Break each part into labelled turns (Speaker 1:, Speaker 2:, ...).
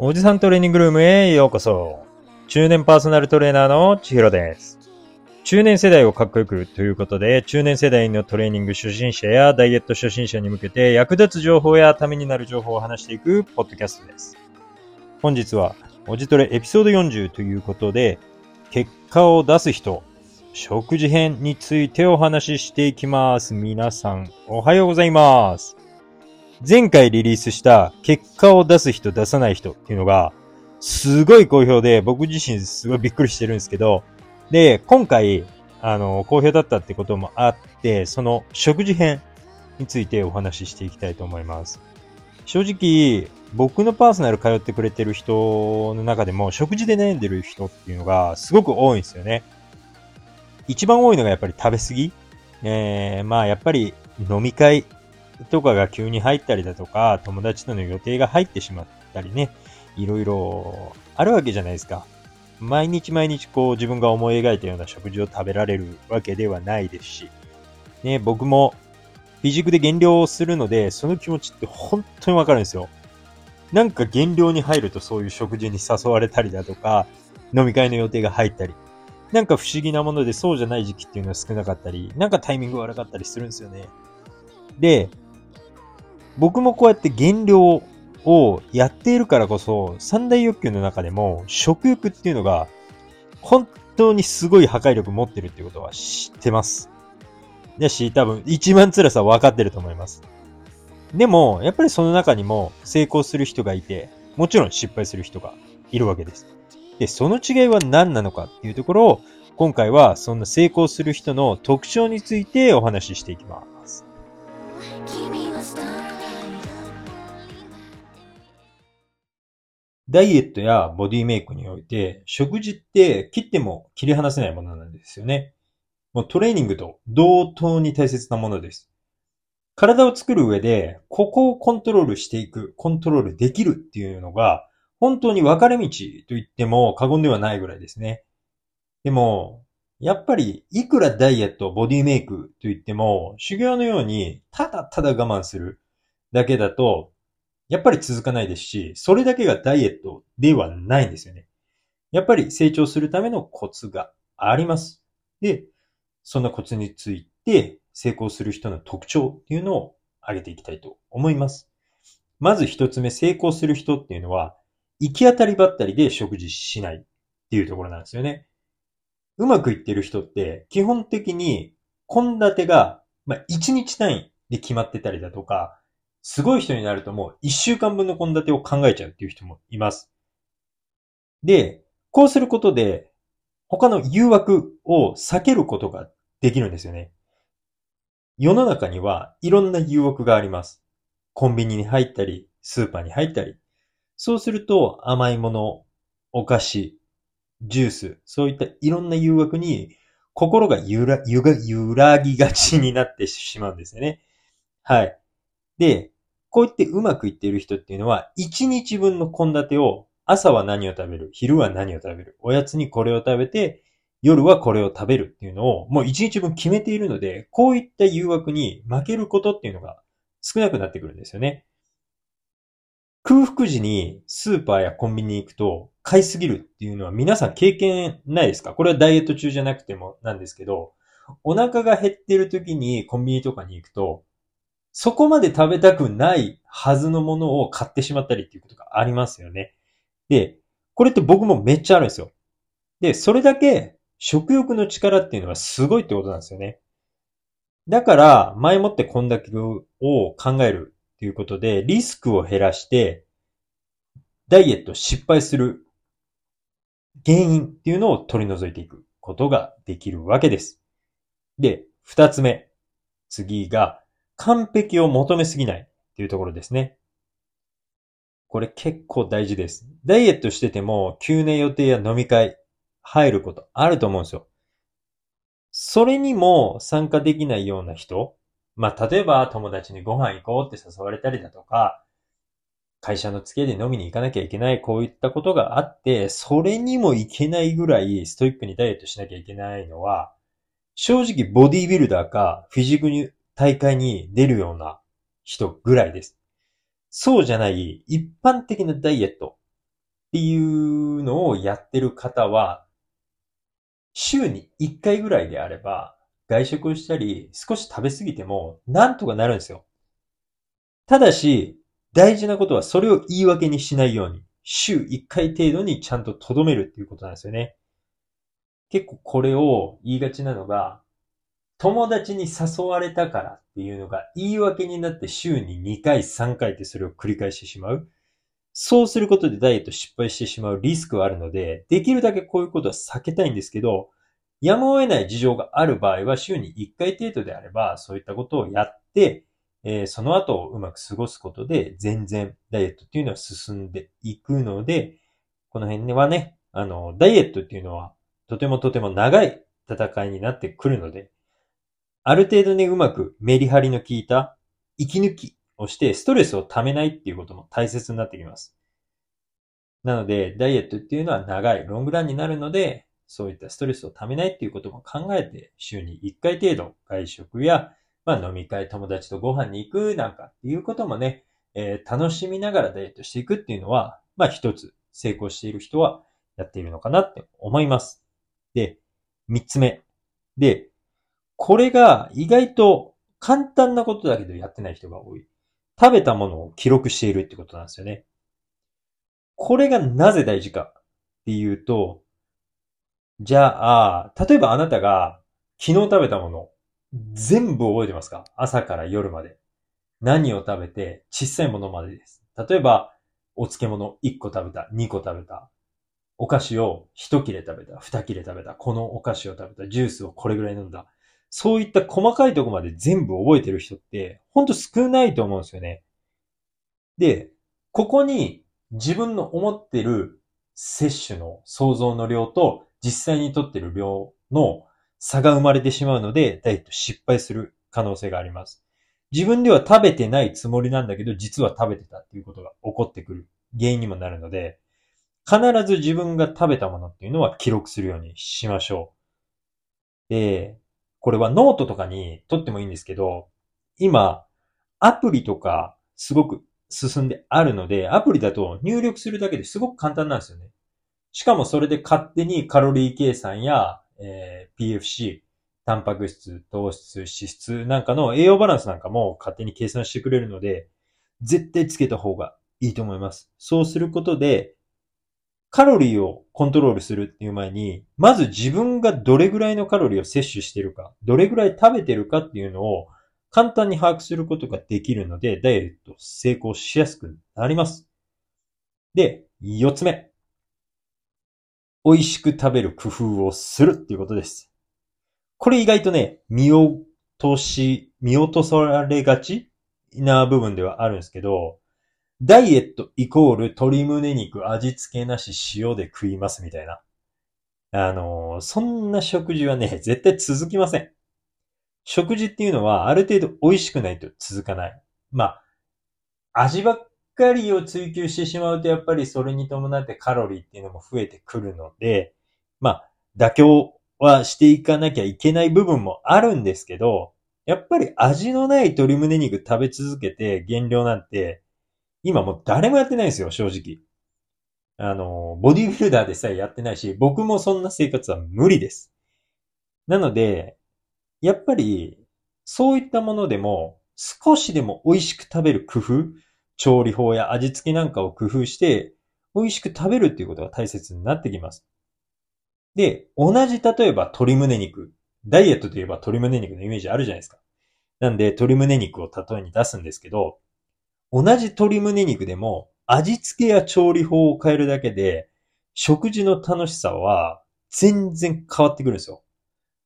Speaker 1: おじさんトレーニングルームへようこそ。中年パーソナルトレーナーの千尋です。中年世代をかっこよくということで、中年世代のトレーニング初心者やダイエット初心者に向けて役立つ情報やためになる情報を話していくポッドキャストです。本日は、おじトレエピソード40ということで、結果を出す人、食事編についてお話ししていきます。皆さん、おはようございます。前回リリースした結果を出す人出さない人っていうのがすごい好評で僕自身すごいびっくりしてるんですけどで、今回あの好評だったってこともあってその食事編についてお話ししていきたいと思います。正直僕のパーソナル通ってくれてる人の中でも食事で悩んでる人っていうのがすごく多いんですよね。一番多いのがやっぱり食べ過ぎ。えー、まあやっぱり飲み会とかが急に入ったりだとか、友達との予定が入ってしまったりね、いろいろあるわけじゃないですか。毎日毎日こう自分が思い描いたような食事を食べられるわけではないですし、ね、僕もフィジックで減量をするので、その気持ちって本当にわかるんですよ。なんか減量に入るとそういう食事に誘われたりだとか、飲み会の予定が入ったり、なんか不思議なものでそうじゃない時期っていうのは少なかったり、なんかタイミング悪かったりするんですよね。で、僕もこうやって減量をやっているからこそ、三大欲求の中でも食欲っていうのが本当にすごい破壊力持ってるっていうことは知ってます。だし、多分一番辛さは分かってると思います。でも、やっぱりその中にも成功する人がいて、もちろん失敗する人がいるわけです。で、その違いは何なのかっていうところを、今回はそんな成功する人の特徴についてお話ししていきます。ダイエットやボディメイクにおいて、食事って切っても切り離せないものなんですよね。もうトレーニングと同等に大切なものです。体を作る上で、ここをコントロールしていく、コントロールできるっていうのが、本当に分かれ道と言っても過言ではないぐらいですね。でも、やっぱり、いくらダイエット、ボディメイクと言っても、修行のように、ただただ我慢するだけだと、やっぱり続かないですし、それだけがダイエットではないんですよね。やっぱり成長するためのコツがあります。で、そんなコツについて成功する人の特徴っていうのを挙げていきたいと思います。まず一つ目、成功する人っていうのは、行き当たりばったりで食事しないっていうところなんですよね。うまくいってる人って、基本的に、献立が、まあ、1日単位で決まってたりだとか、すごい人になるともう1週間分の献立を考えちゃうっていう人もいます。で、こうすることで、他の誘惑を避けることができるんですよね。世の中にはいろんな誘惑があります。コンビニに入ったり、スーパーに入ったり。そうすると甘いもの、お菓子、ジュース、そういったいろんな誘惑に心が揺ら、揺ら、揺らぎがちになってしまうんですよね。はい。で、こう言ってうまくいっている人っていうのは、1日分の献立を朝は何を食べる、昼は何を食べる、おやつにこれを食べて、夜はこれを食べるっていうのをもう1日分決めているので、こういった誘惑に負けることっていうのが少なくなってくるんですよね。空腹時にスーパーやコンビニに行くと買いすぎるっていうのは皆さん経験ないですか？これはダイエット中じゃなくてもなんですけど、お腹が減ってる時にコンビニとかに行くと、そこまで食べたくないはずのものを買ってしまったりっていうことがありますよね。で、これって僕もめっちゃあるんですよ。で、それだけ食欲の力っていうのはすごいってことなんですよね。だから、前もってこんだけを考えるっていうことで、リスクを減らして、ダイエット失敗する原因っていうのを取り除いていくことができるわけです。で、二つ目。次が、完璧を求めすぎないっていうところですね。これ結構大事です。ダイエットしてても、急な予定や飲み会入ることあると思うんですよ。それにも参加できないような人、まあ、例えば友達にご飯行こうって誘われたりだとか、会社の付き合いで飲みに行かなきゃいけない、こういったことがあって、それにも行けないぐらいストイックにダイエットしなきゃいけないのは、正直ボディービルダーかフィジクに大会に出るような人ぐらいです。そうじゃない一般的なダイエットっていうのをやってる方は、週に1回ぐらいであれば、外食をしたり、少し食べ過ぎても、なんとかなるんですよ。ただし、大事なことはそれを言い訳にしないように、週1回程度にちゃんと留めるっていうことなんですよね。結構これを言いがちなのが、友達に誘われたからっていうのが言い訳になって週に2回3回ってそれを繰り返してしまう。そうすることでダイエット失敗してしまうリスクはあるので、できるだけこういうことは避けたいんですけど、やむを得ない事情がある場合は週に1回程度であれば、そういったことをやって、えー、その後をうまく過ごすことで、全然ダイエットっていうのは進んでいくので、この辺はね、あの、ダイエットっていうのは、とてもとても長い戦いになってくるので、ある程度ね、うまくメリハリの効いた息抜きをしてストレスを溜めないっていうことも大切になってきます。なので、ダイエットっていうのは長い、ロングランになるので、そういったストレスを溜めないっていうことも考えて、週に1回程度外食や、まあ飲み会、友達とご飯に行くなんかっていうこともね、えー、楽しみながらダイエットしていくっていうのは、まあ一つ成功している人はやっているのかなって思います。で、三つ目。で、これが意外と簡単なことだけどやってない人が多い。食べたものを記録しているってことなんですよね。これがなぜ大事かっていうと、じゃあ、例えばあなたが昨日食べたもの、全部覚えてますか？朝から夜まで。何を食べて、小さいものまでです。例えば、お漬物1個食べた、2個食べた。お菓子を1切れ食べた、2切れ食べた。このお菓子を食べた。ジュースをこれぐらい飲んだ。そういった細かいとこまで全部覚えてる人って、ほんと少ないと思うんですよね。で、ここに自分の思ってる摂取の想像の量と実際にとってる量の差が生まれてしまうので、ダイエット失敗する可能性があります。自分では食べてないつもりなんだけど、実は食べてたっていうことが起こってくる原因にもなるので、必ず自分が食べたものっていうのは記録するようにしましょう。で、これはノートとかに取ってもいいんですけど、今、アプリとかすごく進んであるので、アプリだと入力するだけですごく簡単なんですよね。しかもそれで勝手にカロリー計算や、えー、PFC、タンパク質、糖質、脂質なんかの栄養バランスなんかも勝手に計算してくれるので、絶対つけた方がいいと思います。そうすることで、カロリーをコントロールするっていう前に、まず自分がどれぐらいのカロリーを摂取してるか、どれぐらい食べてるかっていうのを簡単に把握することができるので、ダイエット成功しやすくなります。で、四つ目。美味しく食べる工夫をするっていうことです。これ意外とね、見落とし、見落とされがちな部分ではあるんですけど、ダイエットイコール鶏胸肉味付けなし塩で食いますみたいな。あの、そんな食事はね、絶対続きません。食事っていうのはある程度美味しくないと続かない。まあ、味ばっかりを追求してしまうと、やっぱりそれに伴ってカロリーっていうのも増えてくるので、まあ、妥協はしていかなきゃいけない部分もあるんですけど、やっぱり味のない鶏胸肉食べ続けて減量なんて、今もう誰もやってないんですよ、正直。あの、ボディビルダーでさえやってないし、僕もそんな生活は無理です。なので、やっぱり、そういったものでも、少しでも美味しく食べる工夫、調理法や味付けなんかを工夫して、美味しく食べるっていうことが大切になってきます。で、同じ例えば鶏胸肉。ダイエットといえば鶏胸肉のイメージあるじゃないですか。なんで鶏胸肉を例えに出すんですけど、同じ鶏胸肉でも味付けや調理法を変えるだけで、食事の楽しさは全然変わってくるんですよ。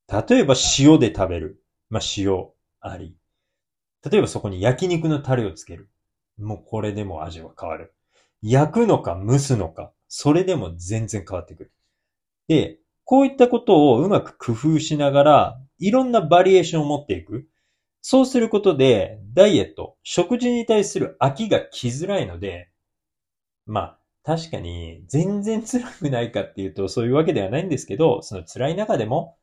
Speaker 1: 例えば塩で食べる。まあ、塩あり。例えばそこに焼肉のタレをつける。もうこれでも味は変わる。焼くのか蒸すのか、それでも全然変わってくる。で、こういったことをうまく工夫しながら、いろんなバリエーションを持っていく。そうすることで、ダイエット、食事に対する飽きが来づらいので、まあ、確かに全然辛くないかっていうとそういうわけではないんですけど、その辛い中でも、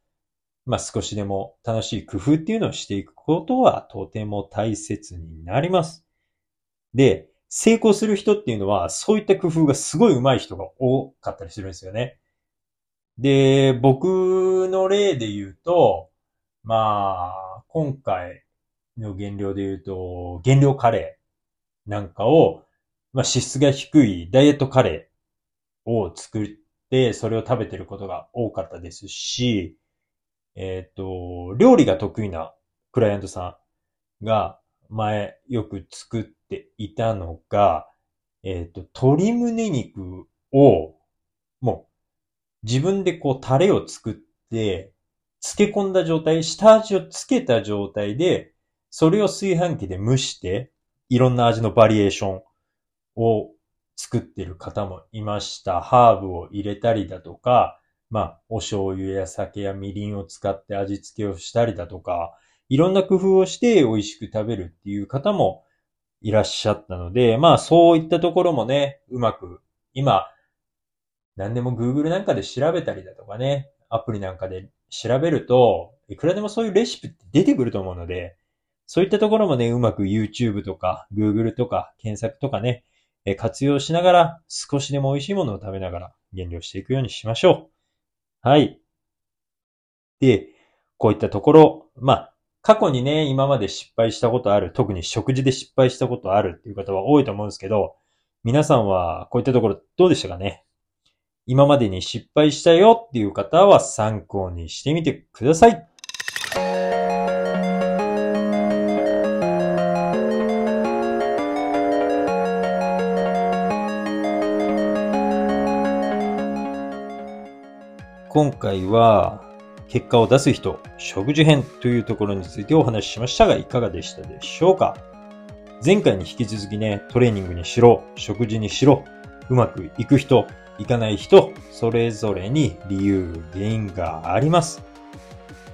Speaker 1: まあ少しでも楽しい工夫っていうのをしていくことはとても大切になります。で、成功する人っていうのは、そういった工夫がすごい上手い人が多かったりするんですよね。で、僕の例で言うと、まあ、今回の原料で言うと、原料カレーなんかを、まあ、脂質が低いダイエットカレーを作って、それを食べてることが多かったですし、えっ、ー、と、料理が得意なクライアントさんが前よく作っていたのが、えっ、ー、と、鶏胸肉をもう自分でこうタレを作って漬け込んだ状態、下味をつけた状態で、それを炊飯器で蒸して、いろんな味のバリエーションを作ってる方もいました。ハーブを入れたりだとか、まあ、お醤油や酒やみりんを使って味付けをしたりだとか、いろんな工夫をして美味しく食べるっていう方もいらっしゃったので、まあそういったところもね、うまく、今、何でも Google なんかで調べたりだとかね、アプリなんかで調べると、いくらでもそういうレシピって出てくると思うので、そういったところもね、うまく YouTube とか Google とか検索とかね、活用しながら少しでも美味しいものを食べながら減量していくようにしましょう。はい。で、こういったところ、まあ、過去にね、今まで失敗したことある、特に食事で失敗したことあるっていう方は多いと思うんですけど、皆さんはこういったところどうでしたかね？今までに失敗したよっていう方は参考にしてみてください。今回は結果を出す人、食事編というところについてお話ししましたが、いかがでしたでしょうか？前回に引き続きね、トレーニングにしろ、食事にしろ、うまくいく人、いかない人、それぞれに理由、原因があります。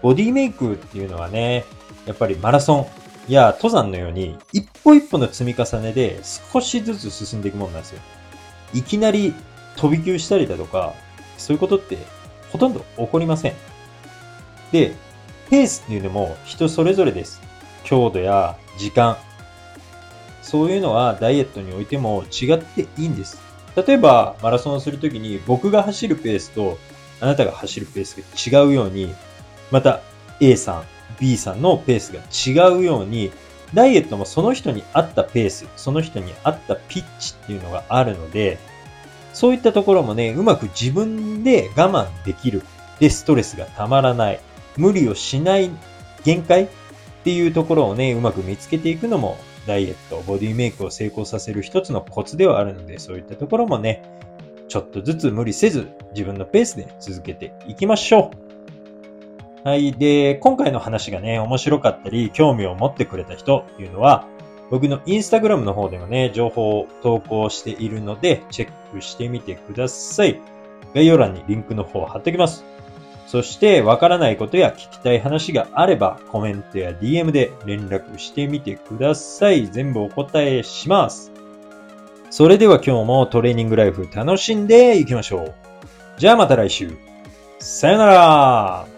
Speaker 1: ボディメイクっていうのはね、やっぱりマラソンや登山のように、一歩一歩の積み重ねで少しずつ進んでいくものなんですよ。いきなり飛び級したりだとか、そういうことってほとんど起こりません。で、ペースっていうのも人それぞれです。強度や時間。そういうのはダイエットにおいても違っていいんです。例えば、マラソンをするときに僕が走るペースとあなたが走るペースが違うように、また A さん、B さんのペースが違うように、ダイエットもその人に合ったペース、その人に合ったピッチっていうのがあるので、そういったところもね、うまく自分で我慢できる。で、ストレスがたまらない。無理をしない限界っていうところをね、うまく見つけていくのも、ダイエット、ボディメイクを成功させる一つのコツではあるので、そういったところもね、ちょっとずつ無理せず、自分のペースで続けていきましょう。はい。で、今回の話がね、面白かったり、興味を持ってくれた人っていうのは、僕のインスタグラムの方でもね、情報を投稿しているので、チェックしてみてください。概要欄にリンクの方を貼っておきます。そして、わからないことや聞きたい話があれば、コメントや DM で連絡してみてください。全部お答えします。それでは今日もトレーニングライフ楽しんでいきましょう。じゃあまた来週。さよなら